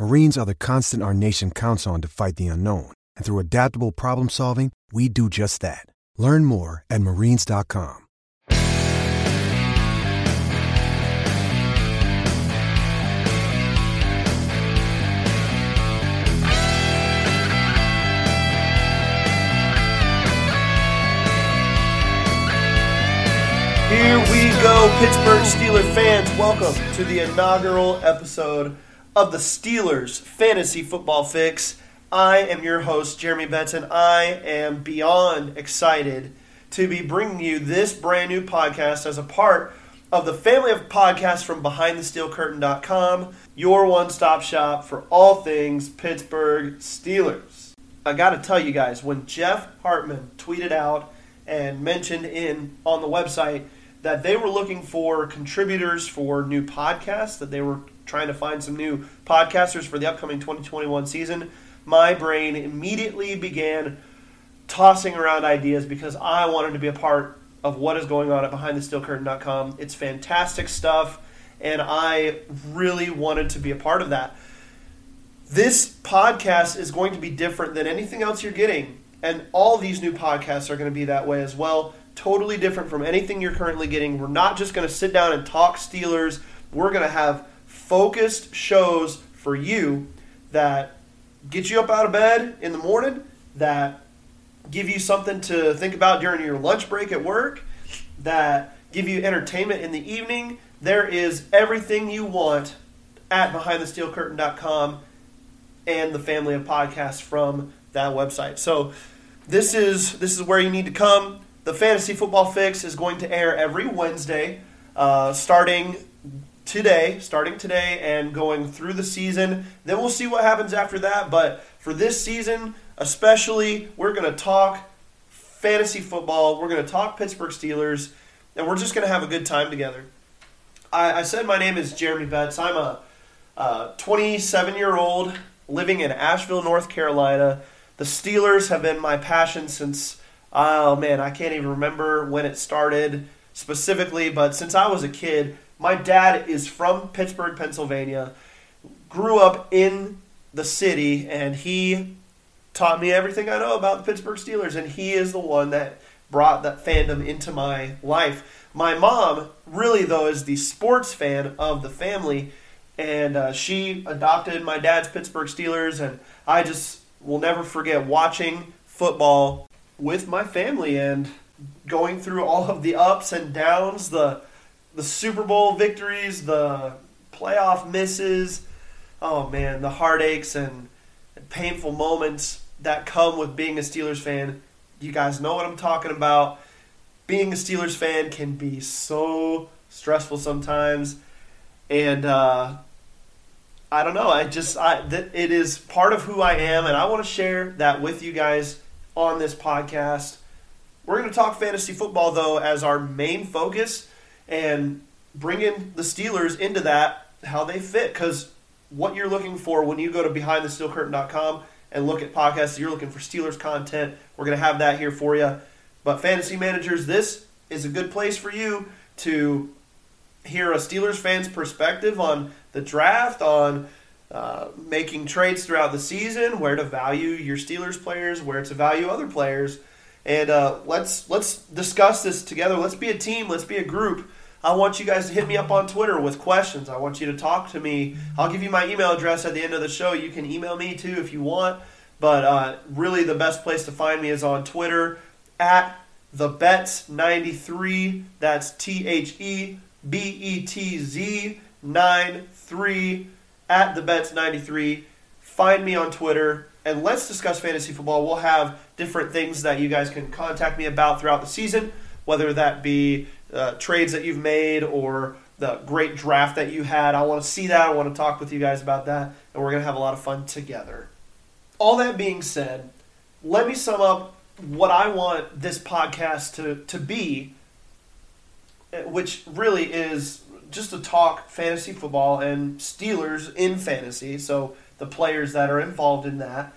Marines are the constant our nation counts on to fight the unknown. And through adaptable problem solving, we do just that. Learn more at marines.com. Here we go, Pittsburgh Steelers fans. Welcome to the inaugural episode of the Steelers Fantasy Football Fix. I am your host, Jeremy Benson. I am beyond excited to be bringing you this brand new podcast as a part of the family of podcasts from BehindTheSteelCurtain.com, your one stop shop for all things Pittsburgh Steelers. I got to tell you guys, when Jeff Hartman tweeted out and mentioned in on the website that they were looking for contributors for new podcasts, that they were trying to find some new podcasters for the upcoming 2021 season, my brain immediately began tossing around ideas because I wanted to be a part of what is going on at BehindTheSteelCurtain.com. It's fantastic stuff, and I really wanted to be a part of that. This podcast is going to be different than anything else you're getting, and all these new podcasts are going to be that way as well. Totally different from anything you're currently getting. We're not just going to sit down and talk Steelers. We're going to have focused shows for you that get you up out of bed in the morning, that give you something to think about during your lunch break at work, that give you entertainment in the evening. There is everything you want at BehindTheSteelCurtain.com and the family of podcasts from that website. So this is this is where you need to come. The Fantasy Football Fix is going to air every Wednesday, uh, starting today, starting today, and going through the season. Then we'll see what happens after that. But for this season, especially, we're going to talk fantasy football. We're going to talk Pittsburgh Steelers, and we're just going to have a good time together. I, I said my name is Jeremy Betz. I'm a 27 year old living in Asheville, North Carolina. The Steelers have been my passion since, oh man, I can't even remember when it started specifically, but since I was a kid, my dad is from Pittsburgh, Pennsylvania, grew up in the city, and he taught me everything I know about the Pittsburgh Steelers, and he is the one that brought that fandom into my life. My mom, really though, is the sports fan of the family, and uh, she adopted my dad's Pittsburgh Steelers, and I just will never forget watching football with my family and going through all of the ups and downs, the the Super Bowl victories, the playoff misses. Oh man, the heartaches and, painful moments that come with being a Steelers fan. You guys know what I'm talking about. being a Steelers fan can be so stressful sometimes, and uh, I don't know. I just I that it is part of who I am, and I want to share that with you guys on this podcast. We're going to talk fantasy football though as our main focus, and bringing the Steelers into that how they fit because what you're looking for when you go to behindthesteelcurtain.com and look at podcasts, you're looking for Steelers content. We're going to have that here for you. But fantasy managers, this is a good place for you to hear a Steelers fan's perspective on the draft, on uh, making trades throughout the season, where to value your Steelers players, where to value other players, and uh, let's let's discuss this together. Let's be a team. Let's be a group. I want you guys to hit me up on Twitter with questions. I want you to talk to me. I'll give you my email address at the end of the show. You can email me too if you want. But uh, really, the best place to find me is on Twitter at the Betz 93. That's T H E B E T Z 93 at the Betz 93. Find me on Twitter and let's discuss fantasy football. We'll have different things that you guys can contact me about throughout the season, whether that be uh, trades that you've made or the great draft that you had. I want to see that. I want to talk with you guys about that, and we're going to have a lot of fun together. All that being said, let me sum up what I want this podcast to, to be, which really is just to talk fantasy football and Steelers in fantasy. So the players that are involved in that,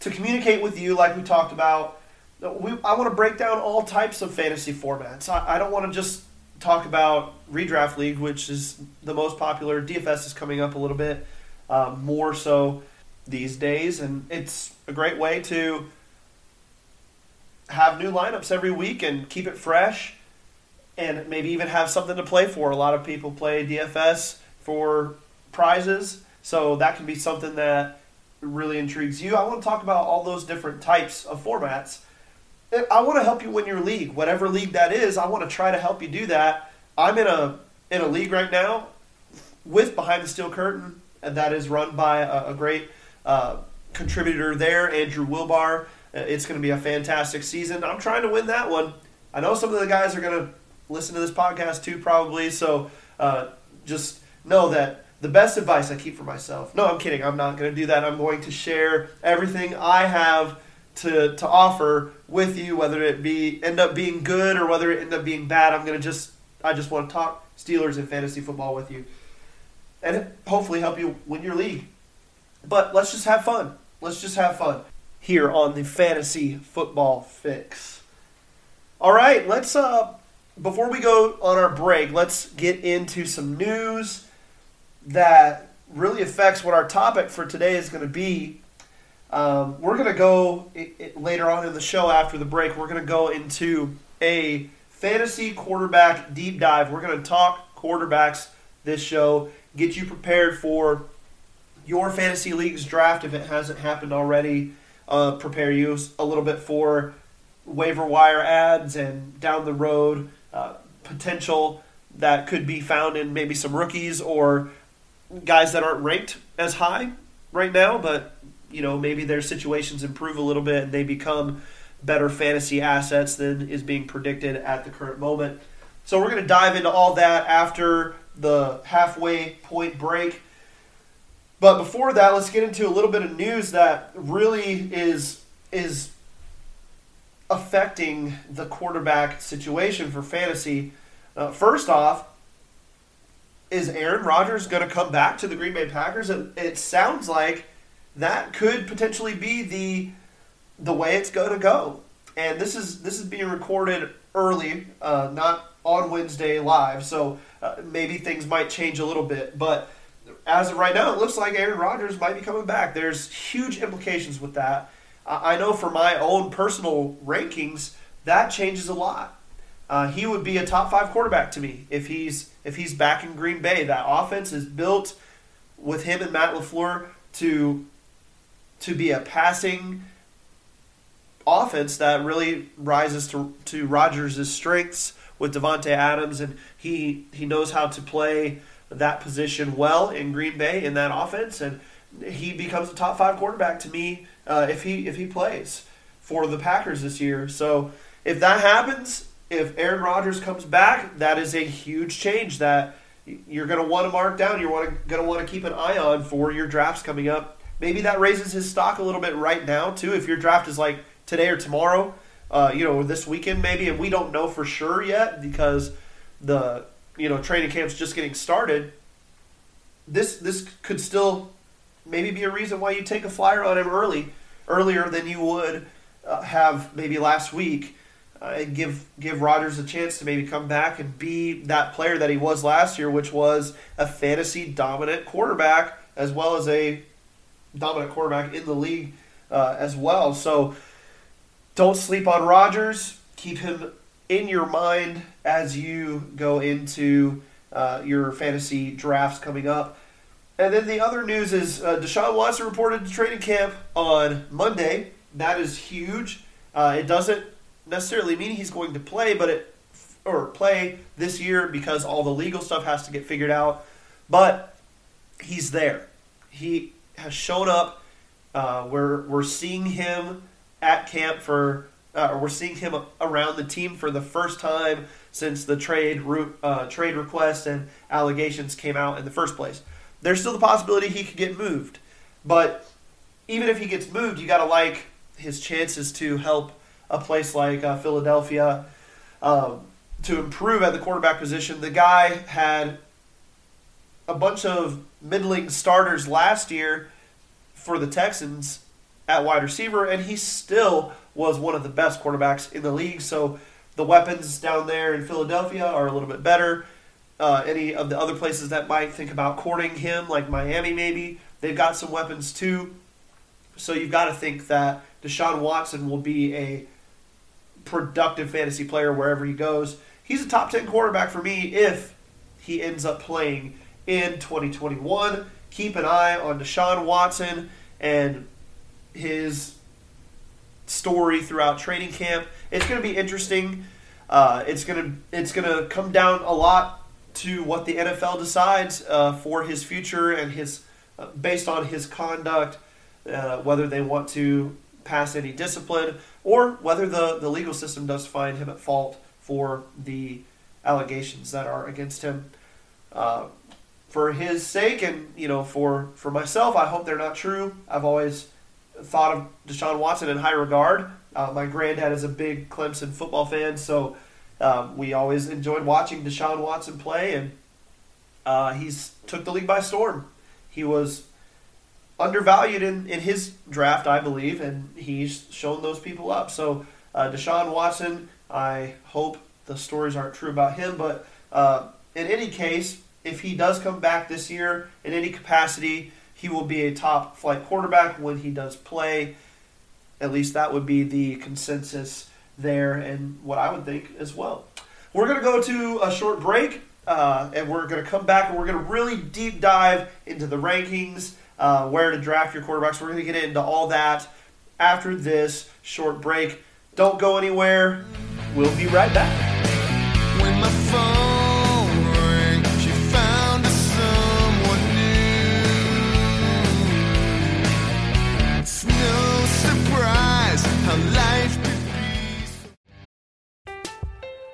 to communicate with you, like we talked about. We, I want to break down all types of fantasy formats. I, I don't want to just talk about redraft league, which is the most popular. DFS is coming up a little bit um, more so these days, and it's a great way to have new lineups every week and keep it fresh, and maybe even have something to play for. A lot of people play DFS for prizes, so that can be something that really intrigues you. I want to talk about all those different types of formats. I want to help you win your league, whatever league that is. I want to try to help you do that. I'm in a in a league right now with Behind the Steel Curtain, and that is run by a, a great uh, contributor there, Andrew Wilbar. Uh, it's going to be a fantastic season. I'm trying to win that one. I know some of the guys are going to listen to this podcast too, probably. So uh, just know that the best advice I keep for myself. No, I'm kidding. I'm not going to do that. I'm going to share everything I have to to offer with you, whether it be end up being good or whether it end up being bad. I'm to just I just want to talk Steelers and fantasy football with you, and hopefully help you win your league. But let's just have fun. Let's just have fun here on the fantasy football fix. All right, let's uh before we go on our break, let's get into some news that really affects what our topic for today is going to be. Um, we're going to go it, it, later on in the show after the break. We're going to go into a fantasy quarterback deep dive. We're going to talk quarterbacks this show, get you prepared for your fantasy league's draft if it hasn't happened already. Uh, prepare you a little bit for waiver wire adds and down the road uh, potential that could be found in maybe some rookies or guys that aren't ranked as high right now, but you know maybe their situations improve a little bit and they become better fantasy assets than is being predicted at the current moment. So we're going to dive into all that after the halfway point break. But before that, let's get into a little bit of news that really is is affecting the quarterback situation for fantasy. Uh, first off, is Aaron Rodgers going to come back to the Green Bay Packers? It, it sounds like that could potentially be the the way it's going to go. And this is this is being recorded early, uh, not on Wednesday live, so uh, maybe things might change a little bit. But as of right now, it looks like Aaron Rodgers might be coming back. There's huge implications with that. I know for my own personal rankings, that changes a lot. Uh, he would be a top five quarterback to me if he's if he's back in Green Bay. That offense is built with him and Matt LaFleur to to be a passing offense that really rises to to Rodgers' strengths with Davante Adams, and he he knows how to play that position well in Green Bay in that offense, and he becomes a top five quarterback to me uh, if he if he plays for the Packers this year. So if that happens, if Aaron Rodgers comes back, that is a huge change that you're going to want to mark down. You're going to want to keep an eye on for your drafts coming up. Maybe that raises his stock a little bit right now too. If your draft is like today or tomorrow, uh, you know, this weekend maybe, and we don't know for sure yet because the you know training camp's just getting started. This this could still maybe be a reason why you take a flyer on him early, earlier than you would uh, have maybe last week, uh, and give give Rodgers a chance to maybe come back and be that player that he was last year, which was a fantasy dominant quarterback as well as a dominant quarterback in the league uh, as well. So don't sleep on Rodgers. Keep him in your mind as you go into uh, your fantasy drafts coming up. And then the other news is uh, Deshaun Watson reported to training camp on Monday. That is huge. Uh, it doesn't necessarily mean he's going to play, but it or play this year because all the legal stuff has to get figured out. But he's there. He has shown up. Uh, we're we're seeing him at camp for. Uh, we're seeing him around the team for the first time since the trade uh, trade request and allegations came out in the first place there's still the possibility he could get moved. But even if he gets moved, you got to like his chances to help a place like uh, Philadelphia um, to improve at the quarterback position. The guy had a bunch of middling starters last year for the Texans at wide receiver, and he still was one of the best quarterbacks in the league. So the weapons down there in Philadelphia are a little bit better uh, any of the other places that might think about courting him, like Miami maybe. They've got some weapons too. So you've got to think that Deshaun Watson will be a productive fantasy player wherever he goes. He's a top 10 quarterback for me if he ends up playing in 2021. Keep an eye on Deshaun Watson and his story throughout training camp. It's going to be interesting. Uh, it's going to it's to come down a lot to what the NFL decides uh, for his future and his uh, based on his conduct, uh, whether they want to pass any discipline or whether the, the legal system does find him at fault for the allegations that are against him. For his sake and you know for for myself, I hope they're not true. I've always thought of Deshaun Watson in high regard. Uh, my granddad is a big Clemson football fan, so um, we always enjoyed watching Deshaun Watson play, and uh, he's took the league by storm. He was undervalued in, in his draft, I believe, and he's shown those people up. So uh, Deshaun Watson, I hope the stories aren't true about him, but uh, in any case, if he does come back this year in any capacity, he will be a top flight quarterback when he does play. At least that would be the consensus there and what I would think as well. We're going to go to a short break uh, and we're going to come back and we're going to really deep dive into the rankings, uh, where to draft your quarterbacks. We're going to get into all that after this short break. Don't go anywhere. We'll be right back.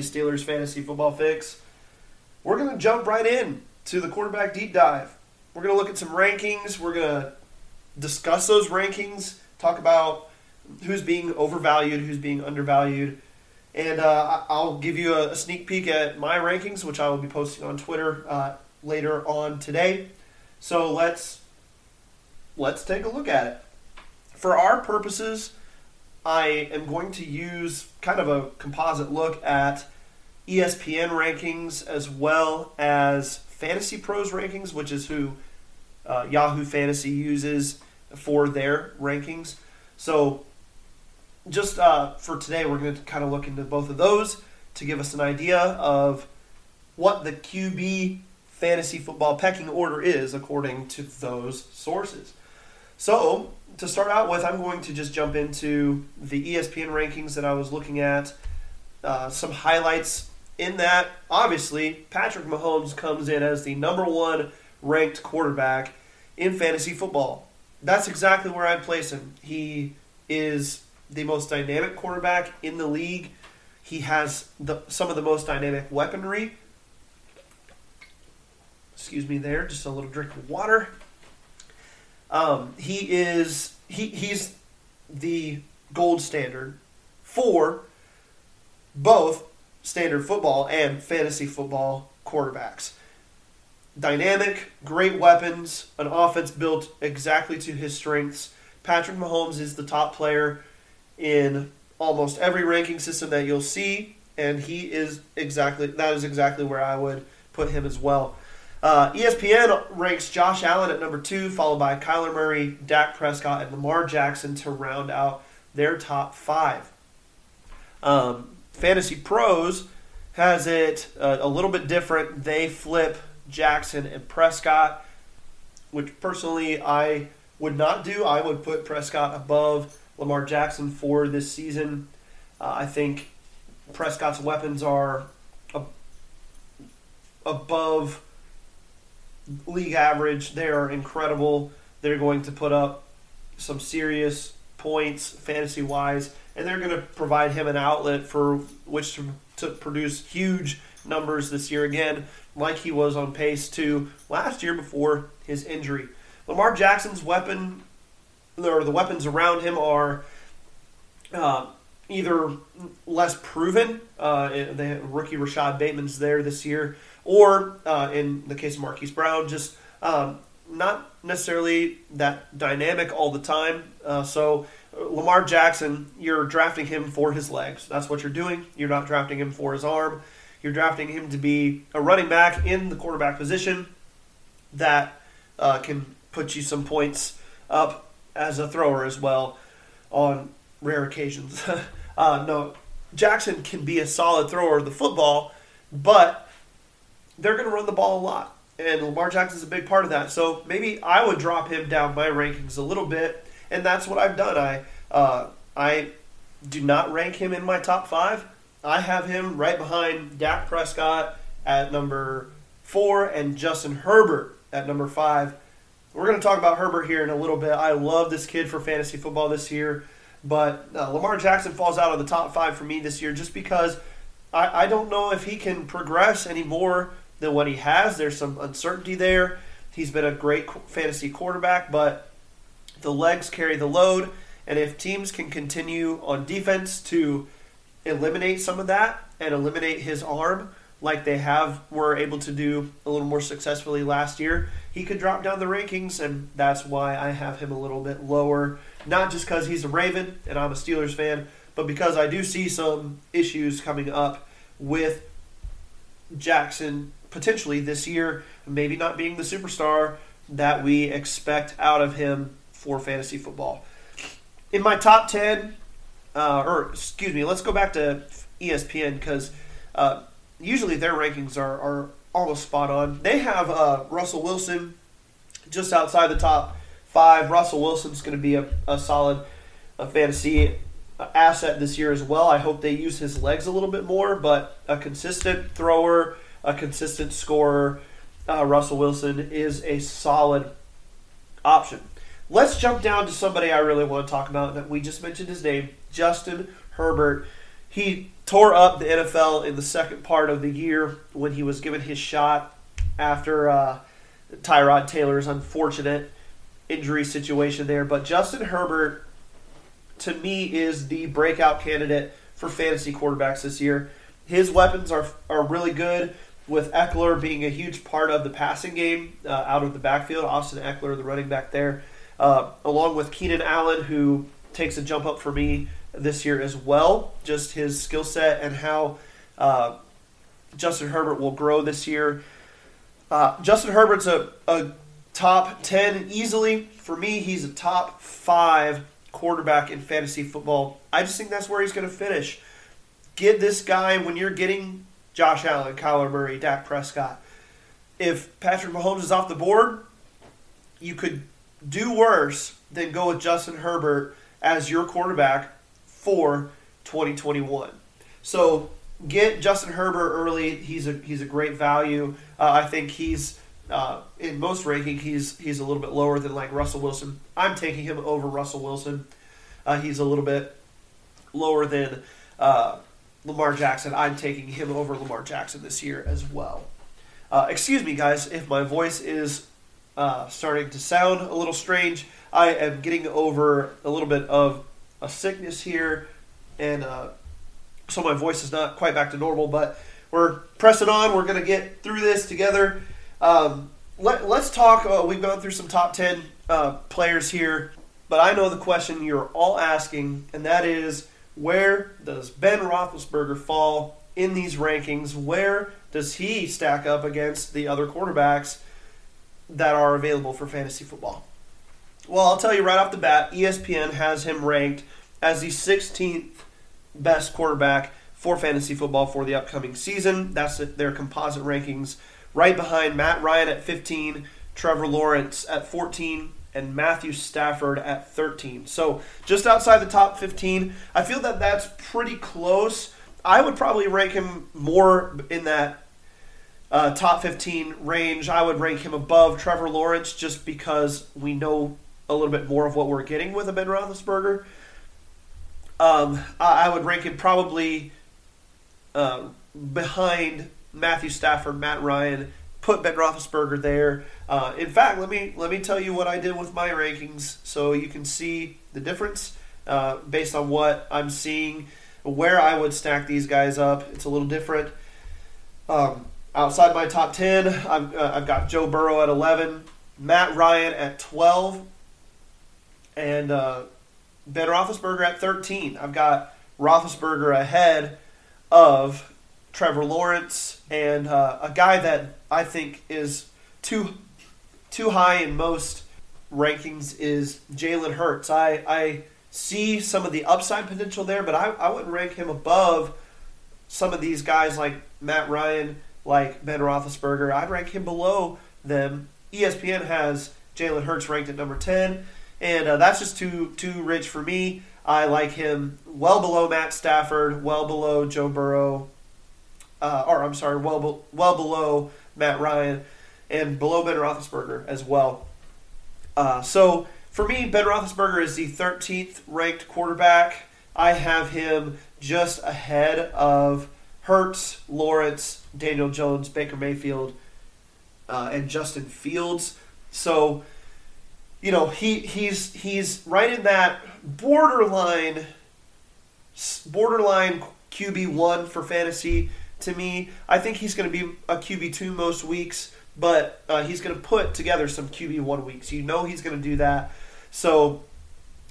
The Steelers Fantasy Football Fix. We're going to jump right in to the quarterback deep dive. We're going to look at some rankings. We're going to discuss those rankings, talk about who's being overvalued, who's being undervalued, And uh, I'll give you a, sneak peek at my rankings, which I will be posting on Twitter uh, later on today. So let's let's take a look at it. For our purposes, I am going to use kind of a composite look at ESPN rankings as well as Fantasy Pros rankings, which is who uh, Yahoo Fantasy uses for their rankings. So, just uh, for today, we're going to kind of look into both of those to give us an idea of what the QB fantasy football pecking order is according to those sources. So, to start out with, I'm going to just jump into the ESPN rankings that I was looking at, uh, some highlights in that, obviously, Patrick Mahomes comes in as the number one ranked quarterback in fantasy football. That's exactly where I'd place him. He is the most dynamic quarterback in the league. He has the, some of the most dynamic weaponry. Excuse me there, just a little drink of water. Um, he is he, he's the gold standard for both standard football and fantasy football quarterbacks. Dynamic, great weapons, an offense built exactly to his strengths. Patrick Mahomes is the top player in almost every ranking system that you'll see, and he is exactly that is exactly where I would put him as well. Uh, ESPN ranks Josh Allen at number two, followed by Kyler Murray, Dak Prescott, and Lamar Jackson to round out their top five. Um, Fantasy Pros has it uh, a little bit different. They flip Jackson and Prescott, which personally I would not do. I would put Prescott above Lamar Jackson for this season. Uh, I think Prescott's weapons are ab- above league average. They are incredible. They're going to put up some serious points fantasy wise and they're going to provide him an outlet for which to, to produce huge numbers this year again, like he was on pace to last year before his injury. Lamar Jackson's weapon, or the weapons around him, are uh, either less proven. Uh, the rookie Rashod Bateman's there this year, or uh, in the case of Marquise Brown, just um, not necessarily that dynamic all the time. Uh, so Lamar Jackson, you're drafting him for his legs. That's what you're doing. You're not drafting him for his arm. You're drafting him to be a running back in the quarterback position that uh, can put you some points up as a thrower as well on rare occasions. uh, no, Jackson can be a solid thrower of the football, but they're going to run the ball a lot. And Lamar Jackson's a big part of that. So maybe I would drop him down my rankings a little bit and that's what I've done. I uh, I do not rank him in my top five. I have him right behind Dak Prescott at number four and Justin Herbert at number five. We're going to talk about Herbert here in a little bit. I love this kid for fantasy football this year, but uh, Lamar Jackson falls out of the top five for me this year just because I, I don't know if he can progress any more than what he has. There's some uncertainty there. He's been a great fantasy quarterback, but the legs carry the load, and if teams can continue on defense to eliminate some of that and eliminate his arm, like they have were able to do a little more successfully last year, he could drop down the rankings, and that's why I have him a little bit lower. Not just because he's a Raven and I'm a Steelers fan, but because I do see some issues coming up with Jackson potentially this year, maybe not being the superstar that we expect out of him for fantasy football. In my top 10, uh, or excuse me, let's go back to ESPN because uh, usually their rankings are, are almost spot on. They have uh, Russell Wilson just outside the top five. Russell Wilson's going to be a, a solid a fantasy asset this year as well. I hope they use his legs a little bit more, but a consistent thrower, a consistent scorer, uh, Russell Wilson is a solid option. Let's jump down to somebody I really want to talk about that we just mentioned his name, Justin Herbert. He tore up the NFL in the second part of the year when he was given his shot after uh, Tyrod Taylor's unfortunate injury situation there. But Justin Herbert, to me, is the breakout candidate for fantasy quarterbacks this year. His weapons are are really good. With Ekeler being a huge part of the passing game uh, out of the backfield, Austin Ekeler, the running back there, uh, along with Keenan Allen, who takes a jump up for me this year as well. Just his skill set and how uh, Justin Herbert will grow this year. Uh, Justin Herbert's a, a top 10 easily. For me, he's a top five quarterback in fantasy football. I just think that's where he's going to finish. Get this guy when you're getting Josh Allen, Kyler Murray, Dak Prescott. If Patrick Mahomes is off the board, you could do worse than go with Justin Herbert as your quarterback for 2021. So get Justin Herbert early. He's a he's a great value. Uh, I think he's uh, in most ranking he's he's a little bit lower than like Russell Wilson. I'm taking him over Russell Wilson. Uh, he's a little bit lower than uh, Lamar Jackson. I'm taking him over Lamar Jackson this year as well. Uh, excuse me, guys, if my voice is uh, starting to sound a little strange. I am getting over a little bit of a sickness here, and uh, so my voice is not quite back to normal. But we're pressing on. We're going to get through this together. Um, let, us talk. Uh, we've gone through some top ten uh, players here, but I know the question you're all asking, and that is, where does Ben Roethlisberger fall in these rankings? Where does he stack up against the other quarterbacks that are available for fantasy football? Well, I'll tell you right off the bat, ESPN has him ranked as the 16th best quarterback for fantasy football for the upcoming season. That's their composite rankings. Right behind Matt Ryan at 15, Trevor Lawrence at 14, and Matthew Stafford at 13. So just outside the top 15. I feel that that's pretty close. I would probably rank him more in that uh, top 15 range. I would rank him above Trevor Lawrence just because we know a little bit more of what we're getting with a Ben Roethlisberger. Um, I, I, would rank him probably uh, behind Matthew Stafford, Matt Ryan. Put Ben Roethlisberger there. Uh, in fact, let me let me tell you what I did with my rankings, so you can see the difference uh, based on what I'm seeing, where I would stack these guys up. It's a little different. Um, outside my top ten, I've, uh, I've got Joe Burrow at 11, Matt Ryan at 12, and uh, Ben Roethlisberger at 13. I've got Roethlisberger ahead of Trevor Lawrence and uh, a guy that I think is too too high in most rankings is Jalen Hurts. I, I see some of the upside potential there, but I, I wouldn't rank him above some of these guys like Matt Ryan, like Ben Roethlisberger. I'd rank him below them. ESPN has Jalen Hurts ranked at number 10 and uh, that's just too too rich for me. I like him well below Matt Stafford, well below Joe Burrow, uh, or I'm sorry, well well below Matt Ryan, and below Ben Roethlisberger as well. Uh, so for me, Ben Roethlisberger is the 13th ranked quarterback. I have him just ahead of Hurts, Lawrence, Daniel Jones, Baker Mayfield, uh, and Justin Fields. So you know, he he's he's right in that borderline borderline QB one for fantasy. To me, I think he's going to be a QB two most weeks, but uh, he's going to put together some QB one weeks. You know, he's going to do that. So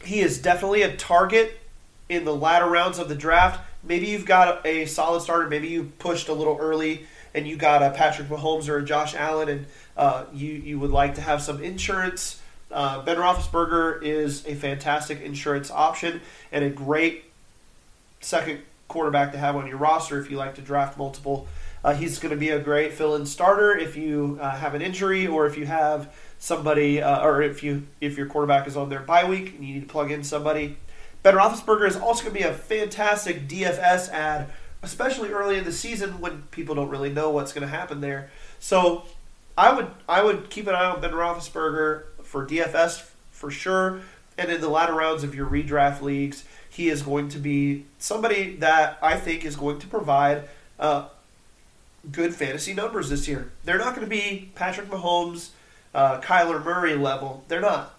he is definitely a target in the latter rounds of the draft. Maybe you've got a solid starter. Maybe you pushed a little early and you got a Patrick Mahomes or a Josh Allen, and uh, you you would like to have some insurance uh, ben Roethlisberger is a fantastic insurance option and a great second quarterback to have on your roster if you like to draft multiple. Uh, he's going to be a great fill-in starter if you uh, have an injury or if you have somebody, uh, or if you if your quarterback is on their bye week and you need to plug in somebody. Ben Roethlisberger is also going to be a fantastic DFS ad, especially early in the season when people don't really know what's going to happen there. So I would I would keep an eye on Ben Roethlisberger for DFS for sure, and in the latter rounds of your redraft leagues, he is going to be somebody that I think is going to provide uh, good fantasy numbers this year. They're not going to be Patrick Mahomes, uh, Kyler Murray level. They're not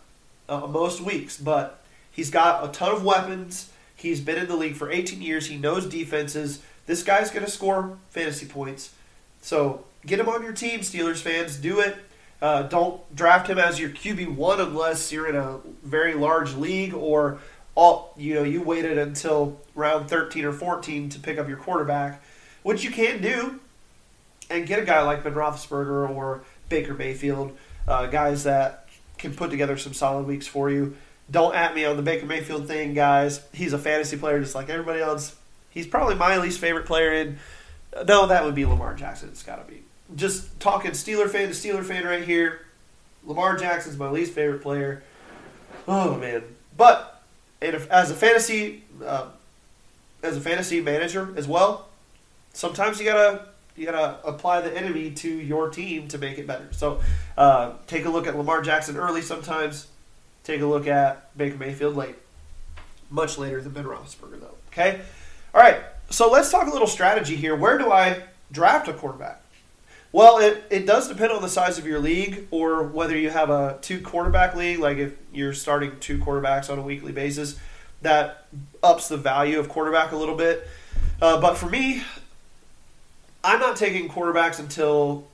uh, most weeks, but he's got a ton of weapons. He's been in the league for 18 years. He knows defenses. This guy's going to score fantasy points. So get him on your team, Steelers fans. Do it. Uh, don't draft him as your QB one unless you're in a very large league or all you know you waited until round 13 or 14 to pick up your quarterback, which you can do, and get a guy like Ben Roethlisberger or Baker Mayfield, uh, guys that can put together some solid weeks for you. Don't at me on the Baker Mayfield thing, guys. He's a fantasy player just like everybody else. He's probably my least favorite player in. No, that would be Lamar Jackson. It's got to be just talking Steeler fan to Steeler fan right here. Lamar Jackson's my least favorite player. Oh man, but if, as a fantasy uh, as a fantasy manager as well, sometimes you gotta you gotta apply the enemy to your team to make it better. So uh, take a look at Lamar Jackson early. Sometimes take a look at Baker Mayfield late, much later than Ben Roethlisberger though. Okay, all right. So let's talk a little strategy here. Where do I draft a quarterback? Well, it, it does depend on the size of your league or whether you have a two quarterback league, like if you're starting two quarterbacks on a weekly basis, that ups the value of quarterback a little bit. Uh, but for me, I'm not taking quarterbacks until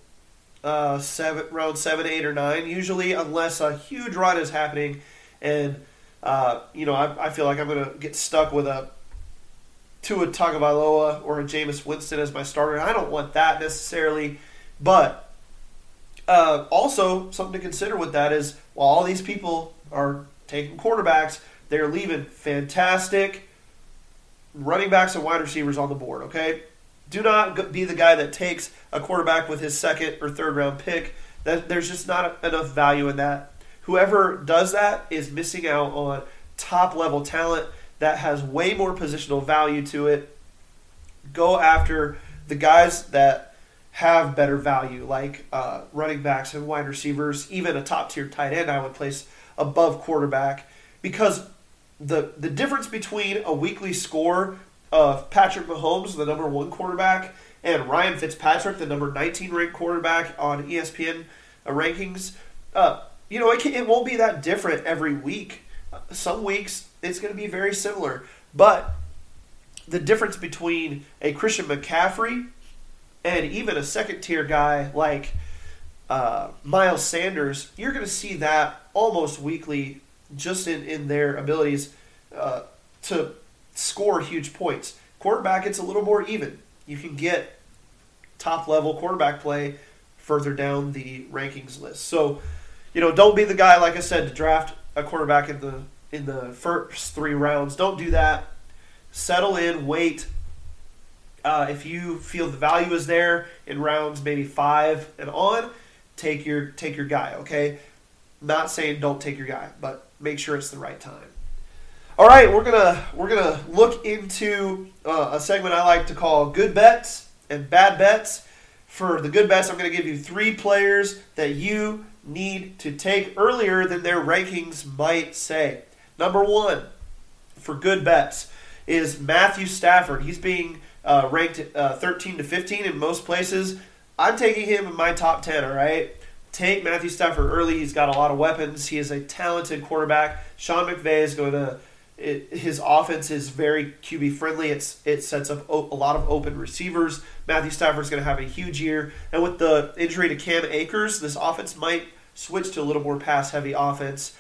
uh, seven, round seven, eight, or nine, usually, unless a huge run is happening, and uh, you know I, I feel like I'm going to get stuck with a Tua Tagovailoa or a Jameis Winston as my starter. I don't want that necessarily. But uh, also, something to consider with that is while all these people are taking quarterbacks, they're leaving fantastic running backs and wide receivers on the board, okay? Do not be the guy that takes a quarterback with his second or third round pick. That there's just not enough value in that. Whoever does that is missing out on top level talent that has way more positional value to it. Go after the guys that have better value, like uh, running backs and wide receivers, even a top tier tight end, I would place above quarterback because the the difference between a weekly score of Patrick Mahomes, the number one quarterback, and Ryan Fitzpatrick, the number 19 ranked quarterback on ESPN uh, rankings, uh, you know, it, can, it won't be that different every week. Some weeks it's going to be very similar, but the difference between a Christian McCaffrey and even a second tier guy like uh, Miles Sanders, you're going to see that almost weekly just in, in their abilities uh, to score huge points. Quarterback, it's a little more even. You can get top level quarterback play further down the rankings list. So, you know, don't be the guy, like I said, to draft a quarterback in the in the first three rounds. Don't do that. Settle in, wait, uh, if you feel the value is there in rounds maybe five and on, take your take your guy. Okay, not saying don't take your guy, but make sure it's the right time. All right, we're gonna we're gonna look into uh, a segment I like to call good bets and bad bets. For the good bets, I'm to give you three players that you need to take earlier than their rankings might say. Number one, for good bets, is Matthew Stafford. He's being uh, ranked uh, 13 to 15 in most places. I'm taking him in my top 10, all right? Take Matthew Stafford early. He's got a lot of weapons. He is a talented quarterback. Sean McVay is going to. It, his offense is very QB friendly. It's it sets up a lot of open receivers. Matthew Stafford's going to have a huge year, and with the injury to Cam Akers, this offense might switch to a little more pass heavy offense.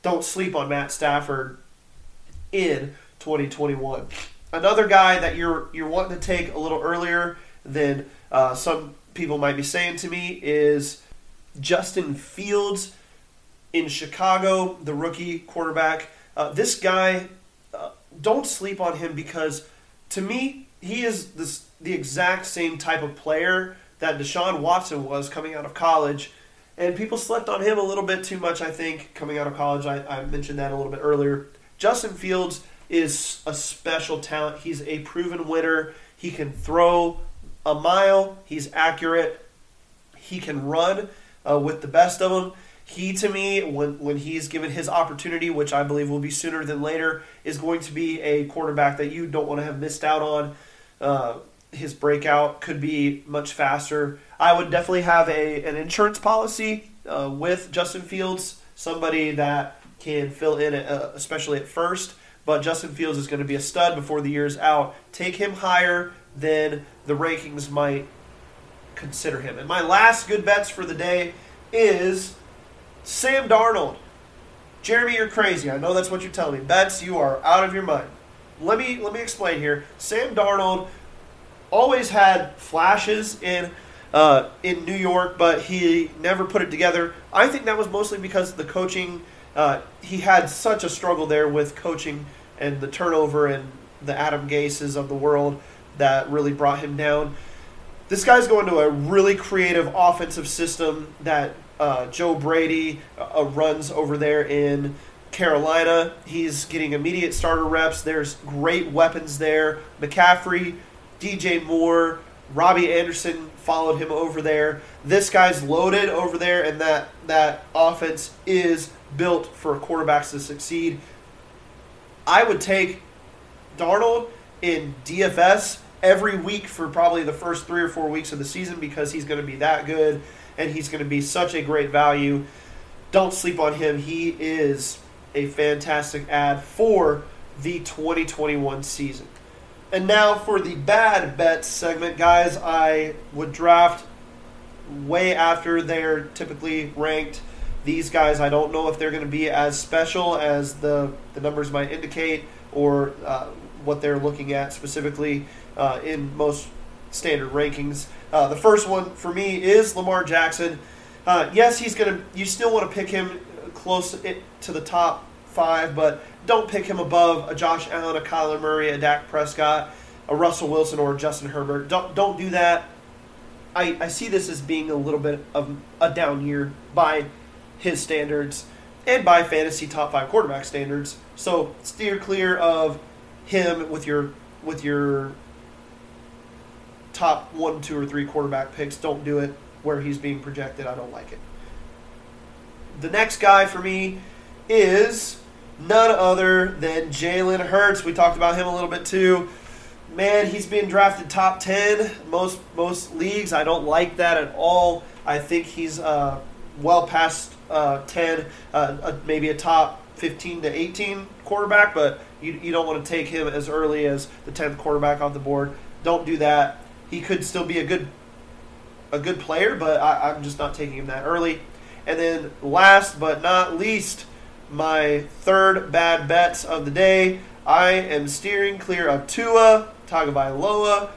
Don't sleep on Matt Stafford in 2021 another guy that you're you're wanting to take a little earlier than uh, some people might be saying to me is Justin Fields in Chicago, the rookie quarterback. Uh, this guy, uh, don't sleep on him because to me he is this, the exact same type of player that Deshaun Watson was coming out of college. And people slept on him a little bit too much, I think, coming out of college. I, I mentioned that a little bit earlier. Justin Fields is a special talent. He's a proven winner. He can throw a mile. He's accurate. He can run uh, with the best of them. He, to me, when, when he's given his opportunity, which I believe will be sooner than later, is going to be a quarterback that you don't want to have missed out on. Uh, his breakout could be much faster. I would definitely have a an insurance policy uh, with Justin Fields, somebody that can fill in, uh, especially at first but Justin Fields is going to be a stud before the year's out. Take him higher than the rankings might consider him. And my last good bets for the day is Sam Darnold. Jeremy, you're crazy. I know that's what you're telling me. Betz, you are out of your mind. Let me let me explain here. Sam Darnold always had flashes in uh, in New York, but he never put it together. I think that was mostly because the coaching. Uh, he had such a struggle there with coaching and the turnover and the Adam Gases of the world that really brought him down. This guy's going to a really creative offensive system that uh, Joe Brady uh, runs over there in Carolina. He's getting immediate starter reps. There's great weapons there. McCaffrey, DJ Moore, Robbie Anderson followed him over there. This guy's loaded over there, and that that offense is built for quarterbacks to succeed. I would take Darnold in DFS every week for probably the first three or four weeks of the season because he's going to be that good and he's going to be such a great value. Don't sleep on him. He is a fantastic add for the 2021 season. And now for the bad bets segment, guys, I would draft way after they're typically ranked. These guys, I don't know if they're going to be as special as the, the numbers might indicate or uh, what they're looking at specifically uh, in most standard rankings. Uh, the first one for me is Lamar Jackson. Uh, yes, he's going to, you still want to pick him close to the top five, but don't pick him above a Josh Allen, a Kyler Murray, a Dak Prescott, a Russell Wilson, or a Justin Herbert. Don't, don't do that. I, I see this as being a little bit of a down year by his standards and by fantasy top five quarterback standards. So steer clear of him with your with your top one, two, or three quarterback picks. Don't do it where he's being projected. I don't like it. The next guy for me is none other than Jalen Hurts. We talked about him a little bit too. Man, he's being drafted top ten most most leagues. I don't like that at all. I think he's uh, well past uh, ten, uh, maybe a top fifteen to eighteen quarterback, but you, you don't want to take him as early as the tenth quarterback off the board. Don't do that. He could still be a good a good player, but I, I'm just not taking him that early. And then last but not least, my third bad bets of the day. I am steering clear of Tua Tagovailoa.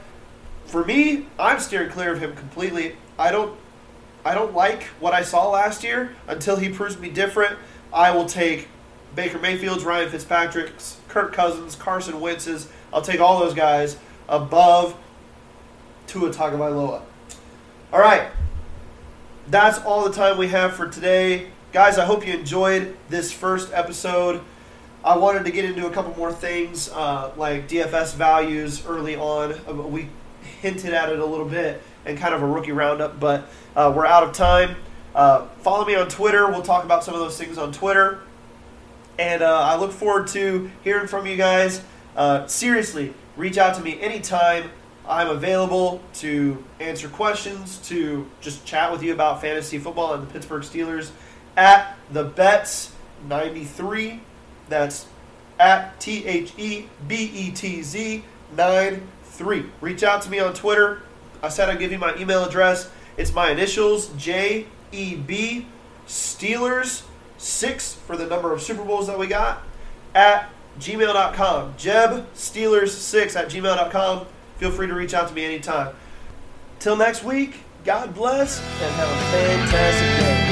For me, I'm steering clear of him completely. I don't I don't like what I saw last year until he proves me different. I will take Baker Mayfield's, Ryan Fitzpatrick's, Kirk Cousins, Carson Wentz's. I'll take all those guys above Tua Tagovailoa. All right, that's all the time we have for today. Guys, I hope you enjoyed this first episode. I wanted to get into a couple more things uh, like DFS values early on. Uh, we hinted at it a little bit and kind of a rookie roundup, but uh, we're out of time. Uh, follow me on Twitter. We'll talk about some of those things on Twitter. And uh, I look forward to hearing from you guys. Uh, seriously, reach out to me anytime. I'm available to answer questions, to just chat with you about fantasy football and the Pittsburgh Steelers at the Betz 93. That's at T H E B E T Z 93. Reach out to me on Twitter. I said I'd give you my email address. It's my initials J E B Steelers 6 for the number of Super Bowls that we got at gmail.com. Jeb Steelers 6 at gmail.com. Feel free to reach out to me anytime. Till next week, God bless and have a fantastic day.